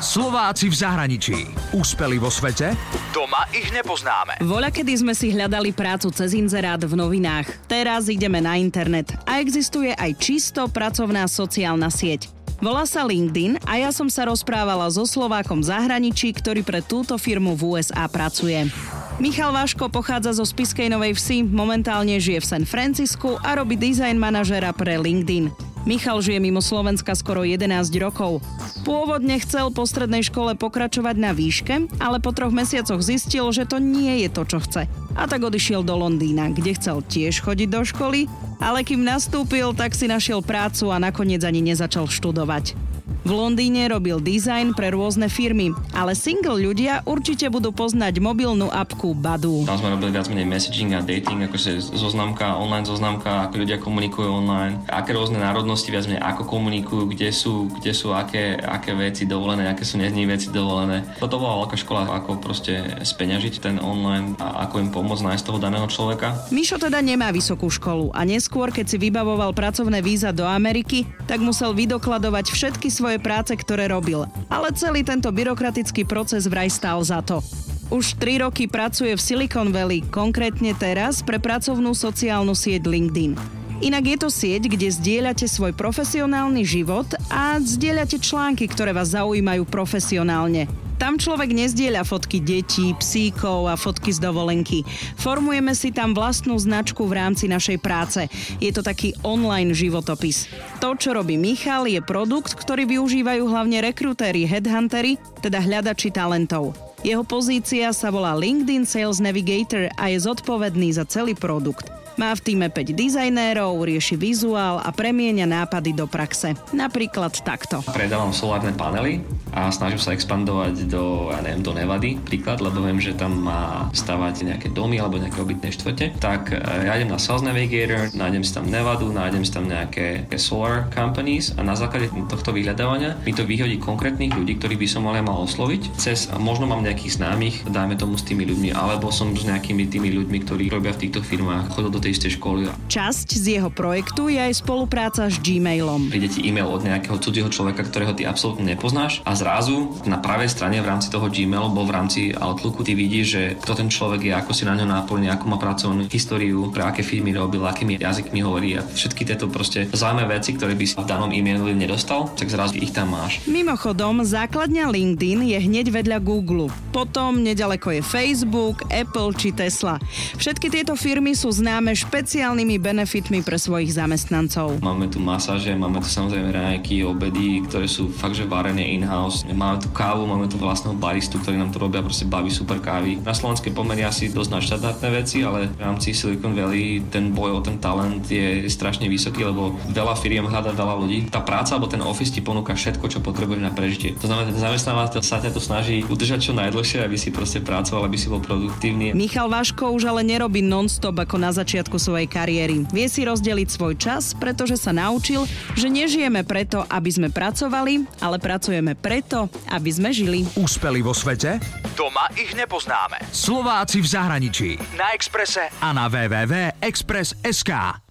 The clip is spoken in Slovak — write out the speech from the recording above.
Slováci v zahraničí. Úspeli vo svete? Doma ich nepoznáme. Voľa, kedy sme si hľadali prácu cez inzerát v novinách. Teraz ideme na internet a existuje aj čisto pracovná sociálna sieť. Volá sa LinkedIn a ja som sa rozprávala so Slovákom v zahraničí, ktorý pre túto firmu v USA pracuje. Michal Váško pochádza zo Spiskej Novej Vsi, momentálne žije v San Francisku a robí design manažera pre LinkedIn. Michal žije mimo Slovenska skoro 11 rokov. Pôvodne chcel po strednej škole pokračovať na výške, ale po troch mesiacoch zistil, že to nie je to, čo chce. A tak odišiel do Londýna, kde chcel tiež chodiť do školy, ale kým nastúpil, tak si našiel prácu a nakoniec ani nezačal študovať. V Londýne robil dizajn pre rôzne firmy, ale single ľudia určite budú poznať mobilnú apku Badu. Tam sme robili viac menej messaging a dating, akože zoznamka, online zoznamka, ako ľudia komunikujú online, aké rôzne národnosti viac menej ako komunikujú, kde sú, kde sú aké, aké veci dovolené, aké sú nezní veci dovolené. Toto bola veľká škola, ako proste speňažiť ten online a ako im pomôcť nájsť toho daného človeka. Mišo teda nemá vysokú školu a neskôr, keď si vybavoval pracovné víza do Ameriky, tak musel vydokladovať všetky svoje svoje práce, ktoré robil. Ale celý tento byrokratický proces vraj stál za to. Už 3 roky pracuje v Silicon Valley, konkrétne teraz pre pracovnú sociálnu sieť LinkedIn. Inak je to sieť, kde zdieľate svoj profesionálny život a zdieľate články, ktoré vás zaujímajú profesionálne. Tam človek nezdieľa fotky detí, psíkov a fotky z dovolenky. Formujeme si tam vlastnú značku v rámci našej práce. Je to taký online životopis. To, čo robí Michal, je produkt, ktorý využívajú hlavne rekrutéri, headhuntery, teda hľadači talentov. Jeho pozícia sa volá LinkedIn Sales Navigator a je zodpovedný za celý produkt. Má v týme 5 dizajnérov, rieši vizuál a premienia nápady do praxe. Napríklad takto. Predávam solárne panely a snažím sa expandovať do, ja neviem, do Nevady, príklad, lebo viem, že tam má stavať nejaké domy alebo nejaké obytné štvrte. Tak e, ja idem na Sales Navigator, nájdem si tam Nevadu, nájdem si tam nejaké solar companies a na základe tohto vyhľadávania mi to vyhodí konkrétnych ľudí, ktorých by som ale mal osloviť. Cez, možno mám nejakých známych, dajme tomu s tými ľuďmi, alebo som s nejakými tými ľuďmi, ktorí robia v týchto firmách, chodil do tej tej istej školy. Časť z jeho projektu je aj spolupráca s Gmailom. Príde ti e-mail od nejakého cudzieho človeka, ktorého ty absolútne nepoznáš a zrazu na pravej strane v rámci toho Gmailu, alebo v rámci Outlooku ty vidíš, že kto ten človek je, ako si na ňo náplní, ako má pracovnú históriu, pre aké firmy robil, akými jazykmi hovorí a všetky tieto proste zaujímavé veci, ktoré by si v danom e-maili nedostal, tak zrazu ich tam máš. Mimochodom, základňa LinkedIn je hneď vedľa Google. Potom nedaleko je Facebook, Apple či Tesla. Všetky tieto firmy sú známe špeciálnymi benefitmi pre svojich zamestnancov. Máme tu masáže, máme tu samozrejme raňajky, obedy, ktoré sú fakt, že varené in-house. Máme tu kávu, máme tu vlastného baristu, ktorý nám to robia, proste baví super kávy. Na slovenskej pomery asi dosť naštandardné veci, ale v rámci Silicon Valley ten boj o ten talent je strašne vysoký, lebo veľa firiem hľadá veľa ľudí. Tá práca alebo ten office ti ponúka všetko, čo potrebuješ na prežitie. To znamená, že zamestnávateľ sa ťa to snaží udržať čo najdlhšie, aby si proste pracoval, aby si bol produktívny. Michal Vaško už ale nerobí non-stop ako na začiatku začiatku svojej kariéry. Vie si rozdeliť svoj čas, pretože sa naučil, že nežijeme preto, aby sme pracovali, ale pracujeme preto, aby sme žili. Úspeli vo svete? Doma ich nepoznáme. Slováci v zahraničí. Na Exprese a na www.express.sk.